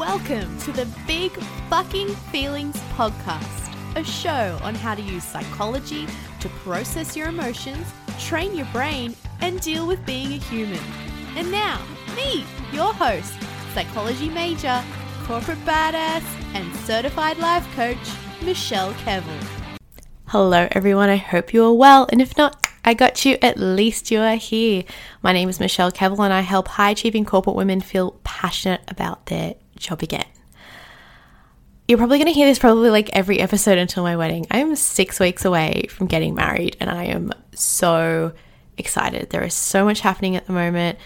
Welcome to the Big Fucking Feelings Podcast, a show on how to use psychology to process your emotions, train your brain, and deal with being a human. And now, me, your host, psychology major, corporate badass, and certified life coach, Michelle Kevill. Hello, everyone. I hope you are well, and if not, I got you. At least you are here. My name is Michelle Kevill, and I help high achieving corporate women feel passionate about their job begin. You're probably going to hear this probably like every episode until my wedding. I am six weeks away from getting married, and I am so excited. There is so much happening at the moment.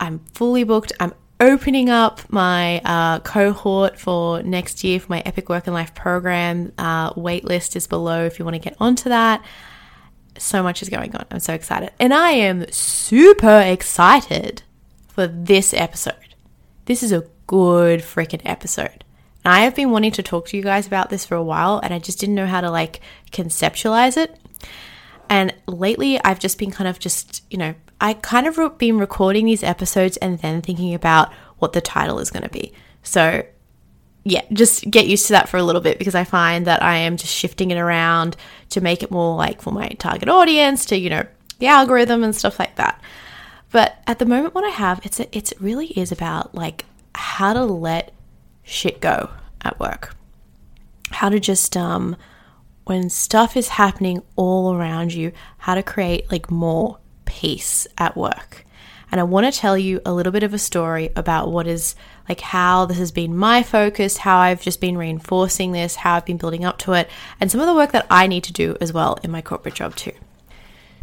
I'm fully booked. I'm opening up my uh, cohort for next year for my Epic Work and Life program. Uh, waitlist is below if you want to get onto that. So much is going on. I'm so excited. And I am super excited for this episode. This is a good freaking episode. And I have been wanting to talk to you guys about this for a while and I just didn't know how to like conceptualize it. And lately I've just been kind of just, you know, I kind of been recording these episodes and then thinking about what the title is going to be. So, yeah, just get used to that for a little bit because I find that I am just shifting it around to make it more like for my target audience, to, you know, the algorithm and stuff like that. But at the moment, what I have, it's a, it really is about like how to let shit go at work. How to just um when stuff is happening all around you, how to create like more peace at work. And I want to tell you a little bit of a story about what is like how this has been my focus, how I've just been reinforcing this, how I've been building up to it, and some of the work that I need to do as well in my corporate job too.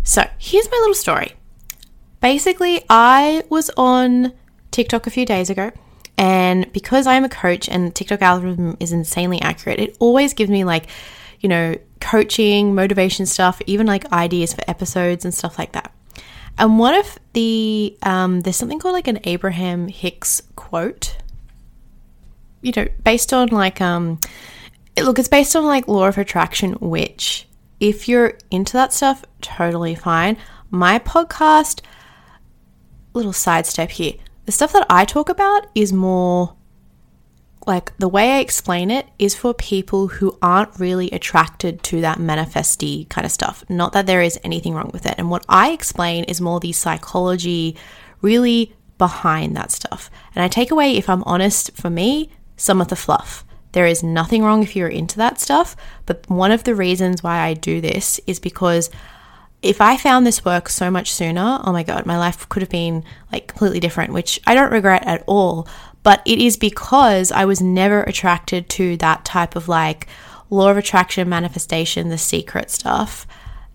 So, here's my little story. Basically, I was on TikTok a few days ago and because I'm a coach and TikTok algorithm is insanely accurate, it always gives me like, you know, coaching, motivation stuff, even like ideas for episodes and stuff like that. And one of the, um, there's something called like an Abraham Hicks quote, you know, based on like, um, look, it's based on like law of attraction, which if you're into that stuff, totally fine. My podcast, little sidestep here the stuff that I talk about is more like the way I explain it is for people who aren't really attracted to that manifesty kind of stuff. Not that there is anything wrong with it. And what I explain is more the psychology really behind that stuff. And I take away, if I'm honest, for me, some of the fluff. There is nothing wrong if you're into that stuff. But one of the reasons why I do this is because if I found this work so much sooner, oh my God, my life could have been like completely different, which I don't regret at all. But it is because I was never attracted to that type of like law of attraction, manifestation, the secret stuff,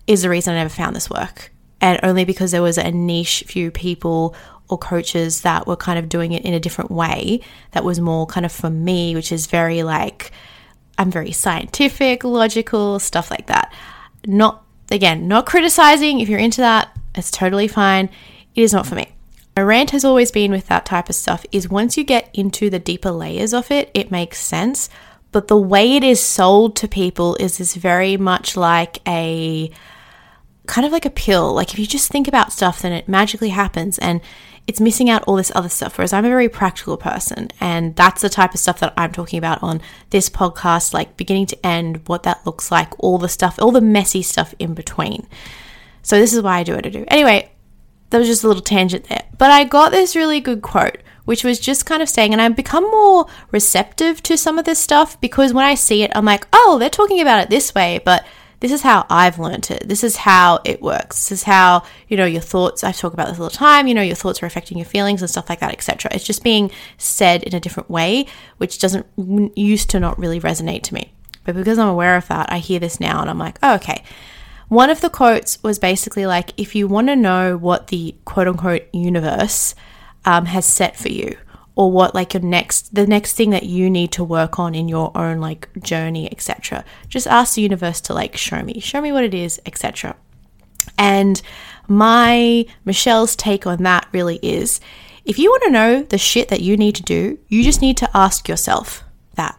is the reason I never found this work. And only because there was a niche few people or coaches that were kind of doing it in a different way that was more kind of for me, which is very like, I'm very scientific, logical, stuff like that. Not Again, not criticizing. If you're into that, it's totally fine. It is not for me. My rant has always been with that type of stuff is once you get into the deeper layers of it, it makes sense. But the way it is sold to people is this very much like a kind of like a pill. Like if you just think about stuff, then it magically happens. And it's missing out all this other stuff. Whereas I'm a very practical person, and that's the type of stuff that I'm talking about on this podcast, like beginning to end, what that looks like, all the stuff, all the messy stuff in between. So this is why I do what I do. Anyway, that was just a little tangent there. But I got this really good quote, which was just kind of saying, and I've become more receptive to some of this stuff because when I see it, I'm like, oh, they're talking about it this way, but this is how I've learned it. This is how it works. This is how, you know, your thoughts, I talk about this all the time, you know, your thoughts are affecting your feelings and stuff like that, etc. It's just being said in a different way, which doesn't used to not really resonate to me. But because I'm aware of that, I hear this now and I'm like, oh, okay. One of the quotes was basically like, if you want to know what the quote unquote universe um, has set for you, or what like your next the next thing that you need to work on in your own like journey etc just ask the universe to like show me show me what it is etc and my michelle's take on that really is if you want to know the shit that you need to do you just need to ask yourself that.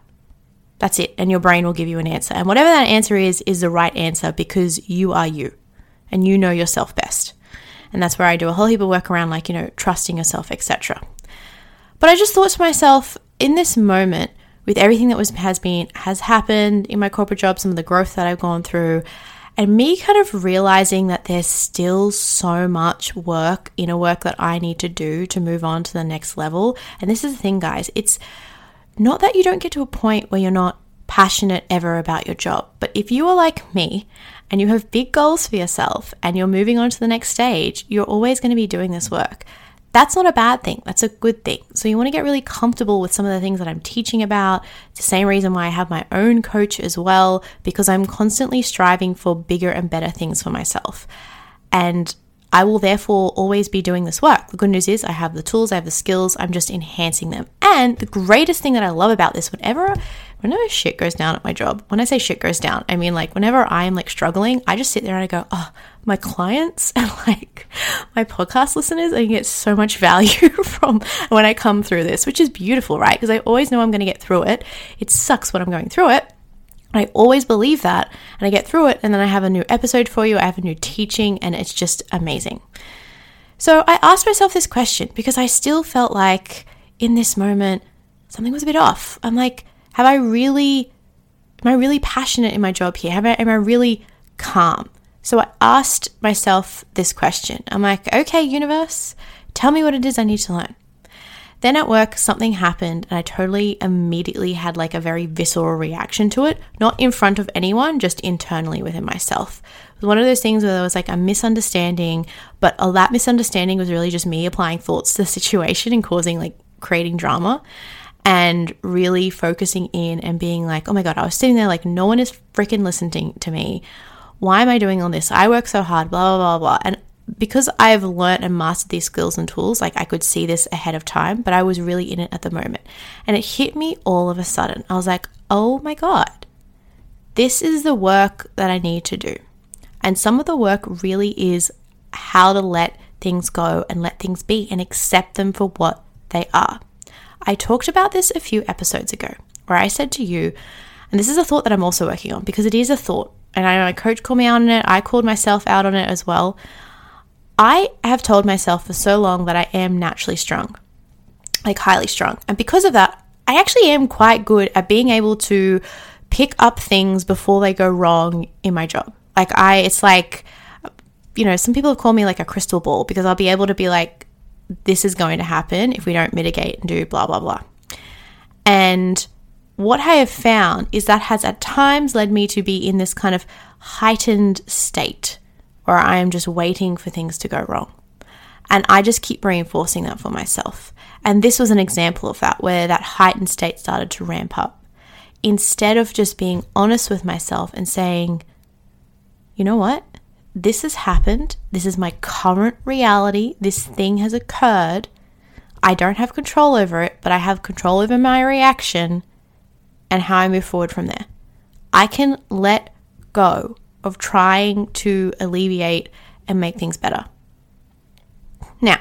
That's it and your brain will give you an answer. And whatever that answer is is the right answer because you are you and you know yourself best. And that's where i do a whole heap of work around like you know trusting yourself etc but I just thought to myself, in this moment, with everything that was has been has happened in my corporate job, some of the growth that I've gone through, and me kind of realizing that there's still so much work, inner work that I need to do to move on to the next level. And this is the thing, guys, it's not that you don't get to a point where you're not passionate ever about your job, but if you are like me and you have big goals for yourself and you're moving on to the next stage, you're always going to be doing this work. That's not a bad thing. That's a good thing. So you want to get really comfortable with some of the things that I'm teaching about. It's the same reason why I have my own coach as well, because I'm constantly striving for bigger and better things for myself. And I will therefore always be doing this work. The good news is I have the tools, I have the skills, I'm just enhancing them. And the greatest thing that I love about this, whenever whenever shit goes down at my job, when I say shit goes down, I mean like whenever I am like struggling, I just sit there and I go, oh, my clients and like my podcast listeners, I get so much value from when I come through this, which is beautiful, right? Because I always know I'm going to get through it. It sucks when I'm going through it. I always believe that and I get through it and then I have a new episode for you, I have a new teaching and it's just amazing. So I asked myself this question because I still felt like in this moment something was a bit off. I'm like, have I really am I really passionate in my job here? Have I, am I really calm? So I asked myself this question. I'm like, okay, universe, tell me what it is I need to learn. Then at work, something happened, and I totally immediately had like a very visceral reaction to it, not in front of anyone, just internally within myself. It was one of those things where there was like a misunderstanding, but all that misunderstanding was really just me applying thoughts to the situation and causing like creating drama and really focusing in and being like, oh my God, I was sitting there like, no one is freaking listening to me. Why am I doing all this? I work so hard, blah, blah, blah, blah. And because I've learned and mastered these skills and tools, like I could see this ahead of time, but I was really in it at the moment. And it hit me all of a sudden. I was like, oh my God, this is the work that I need to do. And some of the work really is how to let things go and let things be and accept them for what they are. I talked about this a few episodes ago where I said to you, and this is a thought that I'm also working on because it is a thought. And I know my coach called me out on it, I called myself out on it as well. I have told myself for so long that I am naturally strong, like highly strong. And because of that, I actually am quite good at being able to pick up things before they go wrong in my job. Like, I, it's like, you know, some people have called me like a crystal ball because I'll be able to be like, this is going to happen if we don't mitigate and do blah, blah, blah. And what I have found is that has at times led me to be in this kind of heightened state where I am just waiting for things to go wrong. And I just keep reinforcing that for myself. And this was an example of that, where that heightened state started to ramp up. Instead of just being honest with myself and saying, you know what? This has happened. This is my current reality. This thing has occurred. I don't have control over it, but I have control over my reaction and how I move forward from there. I can let go of trying to alleviate and make things better. Now,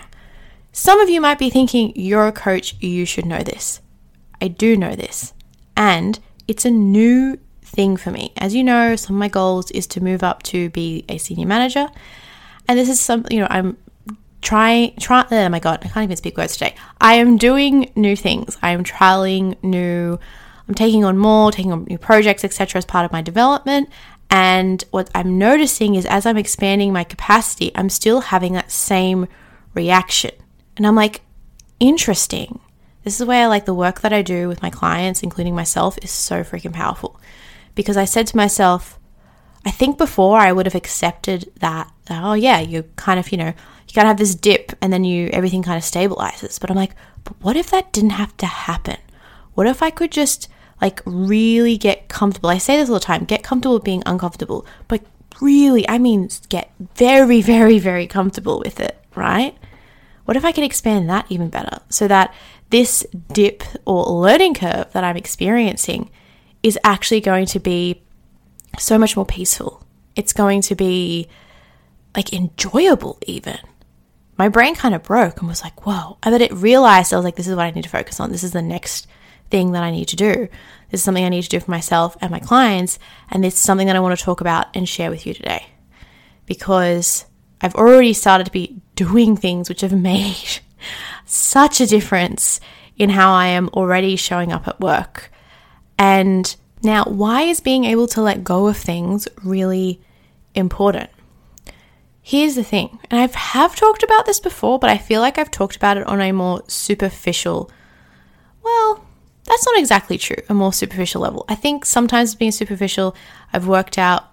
some of you might be thinking, you're a coach, you should know this. I do know this. And it's a new thing for me. As you know, some of my goals is to move up to be a senior manager. And this is something, you know, I'm trying, try, oh my God, I can't even speak words today. I am doing new things. I am trialing new, I'm taking on more, taking on new projects, etc., as part of my development. And what I'm noticing is as I'm expanding my capacity, I'm still having that same reaction. And I'm like, interesting. This is where like the work that I do with my clients, including myself, is so freaking powerful. Because I said to myself, I think before I would have accepted that, oh yeah, you kind of, you know, you gotta have this dip and then you everything kind of stabilizes. But I'm like, but what if that didn't have to happen? What if I could just like really get comfortable. I say this all the time get comfortable being uncomfortable, but really, I mean, get very, very, very comfortable with it, right? What if I could expand that even better so that this dip or learning curve that I'm experiencing is actually going to be so much more peaceful? It's going to be like enjoyable, even. My brain kind of broke and was like, whoa. And then it realized I was like, this is what I need to focus on. This is the next thing that I need to do. This is something I need to do for myself and my clients. And this is something that I want to talk about and share with you today. Because I've already started to be doing things which have made such a difference in how I am already showing up at work. And now, why is being able to let go of things really important? Here's the thing, and I have talked about this before, but I feel like I've talked about it on a more superficial, well, that's not exactly true, a more superficial level. I think sometimes being superficial, I've worked out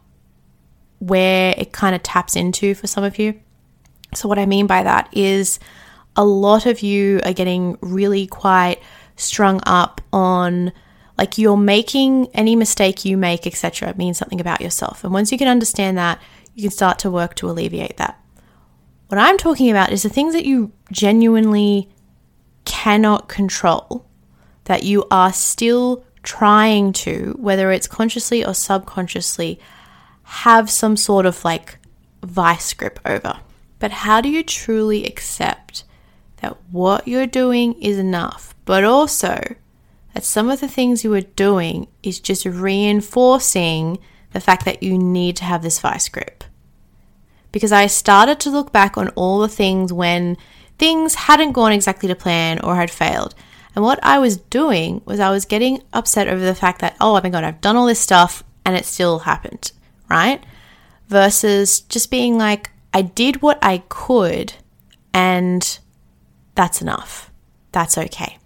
where it kind of taps into for some of you. So, what I mean by that is a lot of you are getting really quite strung up on like you're making any mistake you make, etc., means something about yourself. And once you can understand that, you can start to work to alleviate that. What I'm talking about is the things that you genuinely cannot control, that you are still trying to, whether it's consciously or subconsciously, have some sort of like vice grip over. But how do you truly accept that what you're doing is enough, but also that some of the things you are doing is just reinforcing the fact that you need to have this vice grip? because I started to look back on all the things when things hadn't gone exactly to plan or had failed. And what I was doing was I was getting upset over the fact that, oh my God, I've done all this stuff and it still happened, right? Versus just being like, I did what I could and that's enough. That's okay.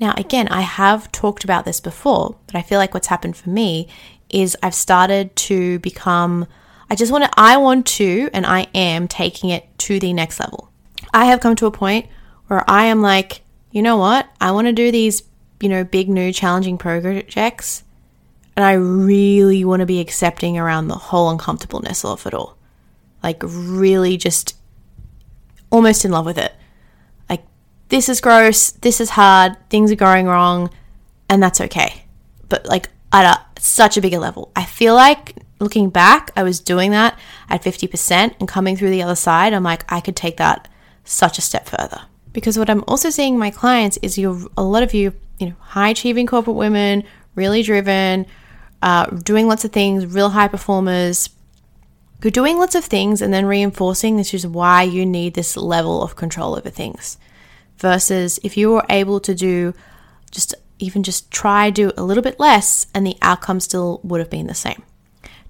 Now, again, I have talked about this before, but I feel like what's happened for me is I've started to become I just want to, I want to, and I am taking it to the next level. I have come to a point where I am like, you know what? I want to do these, you know, big, new, challenging projects. And I really want to be accepting around the whole uncomfortableness of it all. Like, really just almost in love with it. Like, this is gross, this is hard, things are going wrong, and that's okay. But, like, at a, such a bigger level. I feel like looking back, I was doing that at 50% and coming through the other side, I'm like, I could take that such a step further. Because what I'm also seeing my clients is you a lot of you, you know, high achieving corporate women, really driven, uh, doing lots of things, real high performers. You're doing lots of things and then reinforcing this is why you need this level of control over things. Versus if you were able to do just even just try do a little bit less and the outcome still would have been the same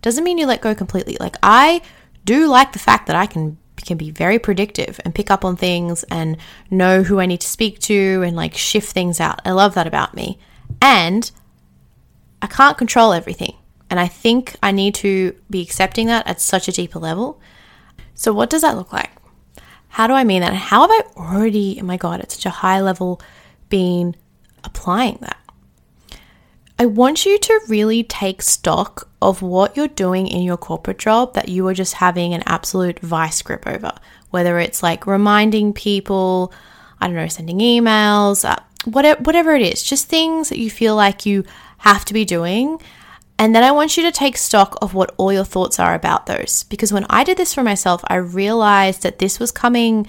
doesn't mean you let go completely. Like I do like the fact that I can can be very predictive and pick up on things and know who I need to speak to and like shift things out. I love that about me. And I can't control everything. And I think I need to be accepting that at such a deeper level. So, what does that look like? How do I mean that? How have I already, oh my God, at such a high level, been applying that? I want you to really take stock of what you're doing in your corporate job that you are just having an absolute vice grip over. Whether it's like reminding people, I don't know, sending emails, uh, whatever, whatever it is, just things that you feel like you have to be doing. And then I want you to take stock of what all your thoughts are about those. Because when I did this for myself, I realized that this was coming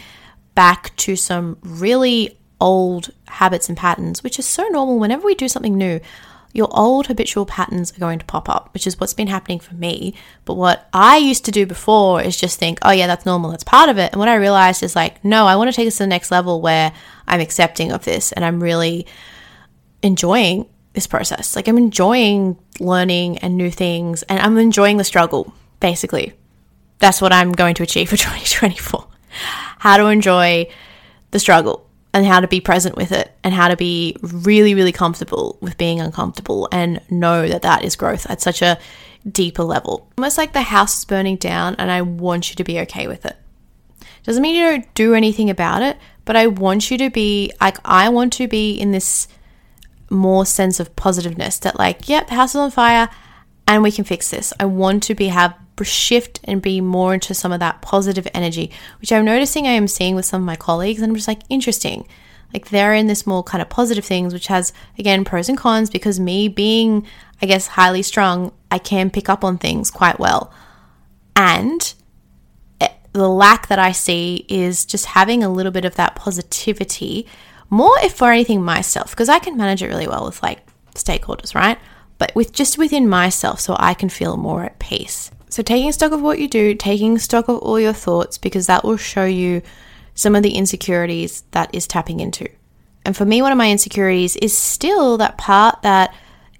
back to some really old habits and patterns, which is so normal whenever we do something new your old habitual patterns are going to pop up, which is what's been happening for me. But what I used to do before is just think, oh, yeah, that's normal, that's part of it. And what I realized is like, no, I want to take this to the next level where I'm accepting of this and I'm really enjoying this process. Like, I'm enjoying learning and new things and I'm enjoying the struggle, basically. That's what I'm going to achieve for 2024. How to enjoy the struggle and how to be present with it and how to be really, really comfortable with being uncomfortable and know that that is growth at such a deeper level. Almost like the house is burning down and I want you to be okay with it. Doesn't mean you don't do anything about it, but I want you to be like, I want to be in this more sense of positiveness that, like, yep, the house is on fire and we can fix this. I want to be have shift and be more into some of that positive energy, which I'm noticing I am seeing with some of my colleagues. And I'm just like, interesting. Like they're in this more kind of positive things, which has, again, pros and cons because me being, I guess, highly strung, I can pick up on things quite well. And eh, the lack that I see is just having a little bit of that positivity, more if for anything myself, because I can manage it really well with like stakeholders, right? But with just within myself, so I can feel more at peace. So, taking stock of what you do, taking stock of all your thoughts, because that will show you some of the insecurities that is tapping into. And for me, one of my insecurities is still that part that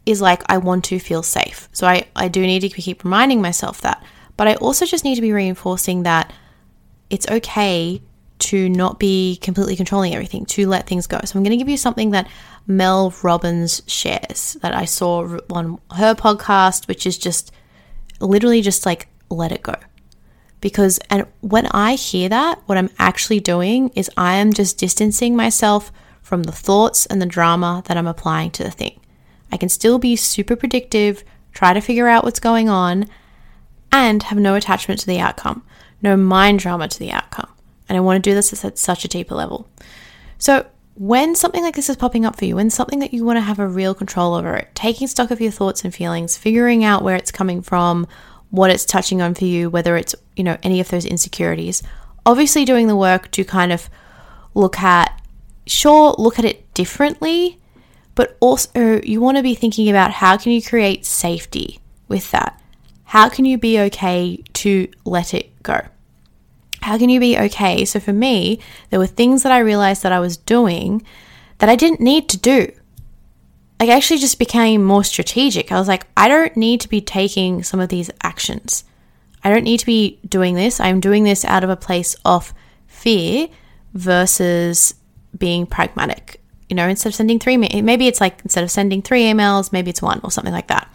is like, I want to feel safe. So I, I do need to keep reminding myself that. But I also just need to be reinforcing that it's okay to not be completely controlling everything, to let things go. So I'm going to give you something that Mel Robbins shares that I saw on her podcast, which is just literally just like let it go. Because, and when I hear that, what I'm actually doing is I am just distancing myself from the thoughts and the drama that I'm applying to the thing. I can still be super predictive, try to figure out what's going on, and have no attachment to the outcome, no mind drama to the outcome. And I want to do this at such a deeper level. So, when something like this is popping up for you, when something that you want to have a real control over it, taking stock of your thoughts and feelings, figuring out where it's coming from, what it's touching on for you, whether it's, you know, any of those insecurities, obviously doing the work to kind of look at, sure, look at it differently, but also you want to be thinking about how can you create safety with that? How can you be okay to let it go? How can you be okay? So for me, there were things that I realized that I was doing that I didn't need to do. I actually just became more strategic. I was like, I don't need to be taking some of these actions. I don't need to be doing this. I'm doing this out of a place of fear versus being pragmatic. You know, instead of sending three, maybe it's like instead of sending three emails, maybe it's one or something like that.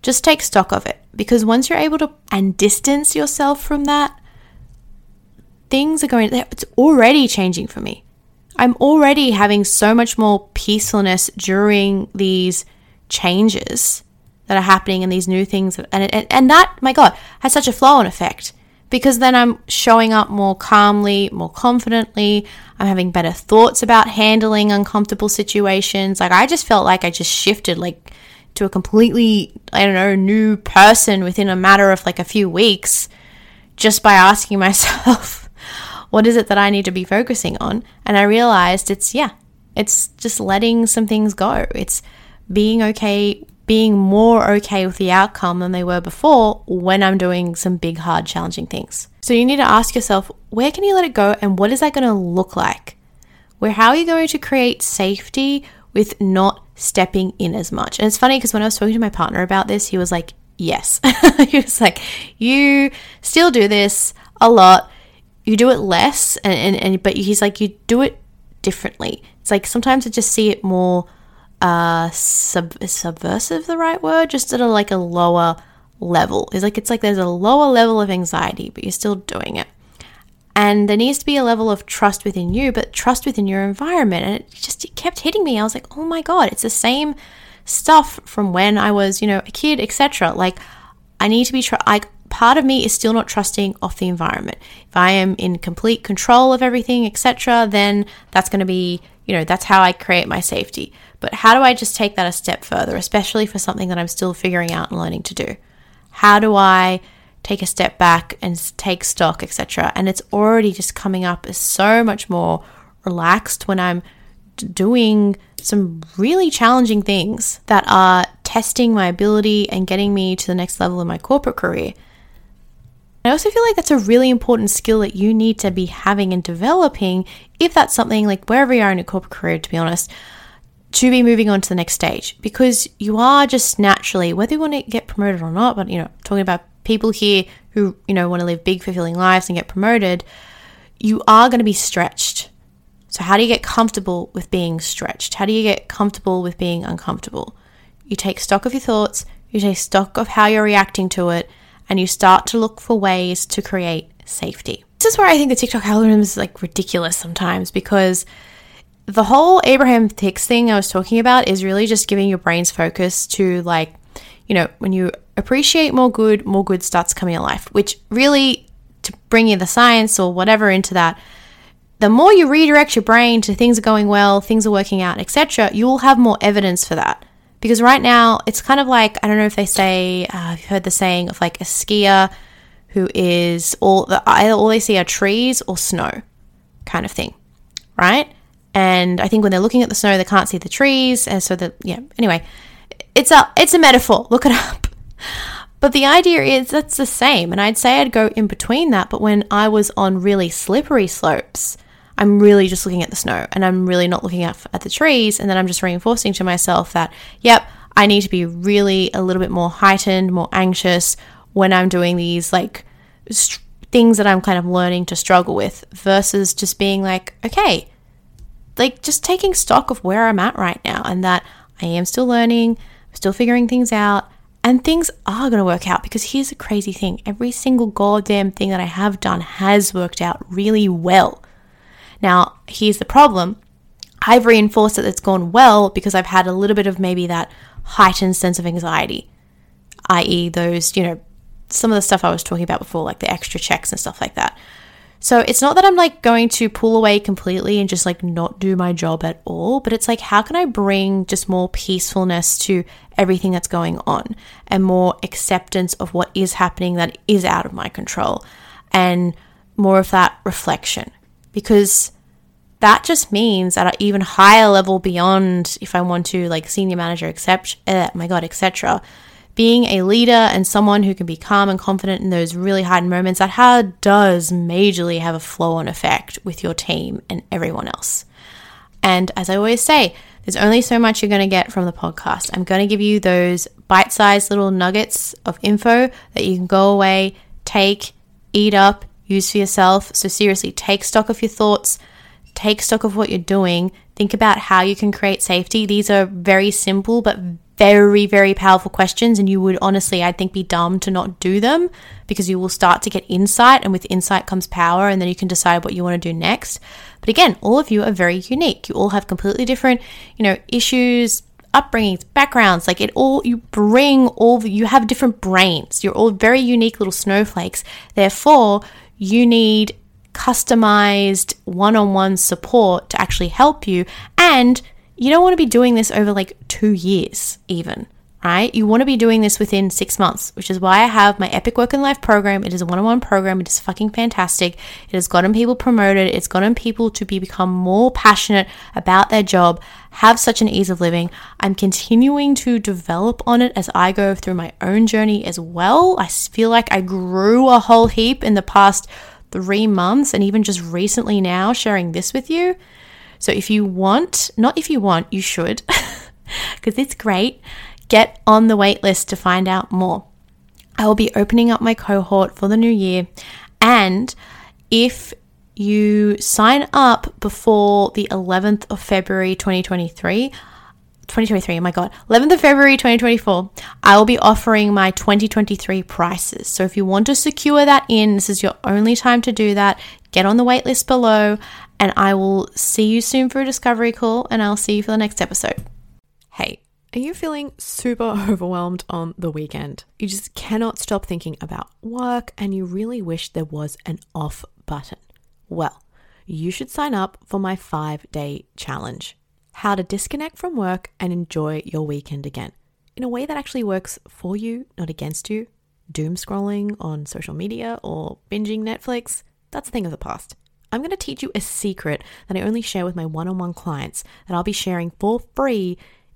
Just take stock of it because once you're able to and distance yourself from that, things are going, it's already changing for me. I'm already having so much more peacefulness during these changes that are happening and these new things. And, and, and that, my God, has such a flow on effect because then I'm showing up more calmly, more confidently. I'm having better thoughts about handling uncomfortable situations. Like I just felt like I just shifted like to a completely, I don't know, new person within a matter of like a few weeks just by asking myself what is it that I need to be focusing on? And I realized it's, yeah, it's just letting some things go. It's being okay, being more okay with the outcome than they were before when I'm doing some big, hard, challenging things. So you need to ask yourself, where can you let it go and what is that going to look like? Where, how are you going to create safety with not stepping in as much? And it's funny because when I was talking to my partner about this, he was like, yes. he was like, you still do this a lot you do it less and, and, and but he's like you do it differently. It's like sometimes i just see it more uh sub subversive the right word just at a like a lower level. It's like it's like there's a lower level of anxiety but you're still doing it. And there needs to be a level of trust within you but trust within your environment. And it just it kept hitting me. I was like oh my god it's the same stuff from when i was you know a kid etc like i need to be tr- like part of me is still not trusting off the environment. If I am in complete control of everything, etc., then that's going to be, you know, that's how I create my safety. But how do I just take that a step further, especially for something that I'm still figuring out and learning to do? How do I take a step back and take stock, etc.? And it's already just coming up as so much more relaxed when I'm doing some really challenging things that are testing my ability and getting me to the next level in my corporate career. I also feel like that's a really important skill that you need to be having and developing if that's something like wherever you are in your corporate career, to be honest, to be moving on to the next stage because you are just naturally, whether you want to get promoted or not, but you know, talking about people here who, you know, want to live big, fulfilling lives and get promoted, you are going to be stretched. So, how do you get comfortable with being stretched? How do you get comfortable with being uncomfortable? You take stock of your thoughts, you take stock of how you're reacting to it, and you start to look for ways to create safety. This is where I think the TikTok algorithm is like ridiculous sometimes because the whole Abraham Hicks thing I was talking about is really just giving your brain's focus to like, you know, when you appreciate more good, more good starts coming in life, which really to bring in the science or whatever into that, the more you redirect your brain to things are going well, things are working out, etc., you will have more evidence for that. Because right now, it's kind of like I don't know if they say, uh, I've heard the saying of like a skier who is all, the, either all they see are trees or snow kind of thing, right? And I think when they're looking at the snow, they can't see the trees. And so that, yeah, anyway, it's a, it's a metaphor. Look it up. But the idea is that's the same. And I'd say I'd go in between that. But when I was on really slippery slopes, I'm really just looking at the snow and I'm really not looking at, at the trees. And then I'm just reinforcing to myself that, yep, I need to be really a little bit more heightened, more anxious when I'm doing these like st- things that I'm kind of learning to struggle with versus just being like, okay, like just taking stock of where I'm at right now and that I am still learning, still figuring things out, and things are going to work out because here's the crazy thing every single goddamn thing that I have done has worked out really well. Now, here's the problem I've reinforced that it's gone well because I've had a little bit of maybe that heightened sense of anxiety, i.e., those, you know, some of the stuff I was talking about before, like the extra checks and stuff like that. So it's not that I'm like going to pull away completely and just like not do my job at all, but it's like, how can I bring just more peacefulness to everything that's going on and more acceptance of what is happening that is out of my control and more of that reflection? Because that just means at an even higher level beyond if I want to like senior manager, except, uh, my God, etc being a leader and someone who can be calm and confident in those really heightened moments, that how does majorly have a flow on effect with your team and everyone else. And as I always say, there's only so much you're going to get from the podcast. I'm going to give you those bite sized little nuggets of info that you can go away, take, eat up, use for yourself. So, seriously, take stock of your thoughts, take stock of what you're doing, think about how you can create safety. These are very simple but very, very powerful questions. And you would honestly, I think, be dumb to not do them because you will start to get insight. And with insight comes power. And then you can decide what you want to do next. But again, all of you are very unique. You all have completely different, you know, issues, upbringings, backgrounds. Like it all, you bring all, you have different brains. You're all very unique little snowflakes. Therefore, you need customized one on one support to actually help you. And you don't want to be doing this over like two years, even, right? You want to be doing this within six months, which is why I have my Epic Work and Life program. It is a one on one program. It is fucking fantastic. It has gotten people promoted. It's gotten people to be become more passionate about their job, have such an ease of living. I'm continuing to develop on it as I go through my own journey as well. I feel like I grew a whole heap in the past three months and even just recently now sharing this with you. So if you want, not if you want, you should, because it's great, get on the wait list to find out more. I will be opening up my cohort for the new year. And if you sign up before the 11th of February 2023, 2023, oh my God, 11th of February 2024, I will be offering my 2023 prices. So if you want to secure that in, this is your only time to do that. Get on the waitlist below and I will see you soon for a discovery call and I'll see you for the next episode. Hey, are you feeling super overwhelmed on the weekend? You just cannot stop thinking about work and you really wish there was an off button. Well, you should sign up for my five day challenge how to disconnect from work and enjoy your weekend again in a way that actually works for you, not against you. Doom scrolling on social media or binging Netflix, that's a thing of the past. I'm going to teach you a secret that I only share with my one on one clients that I'll be sharing for free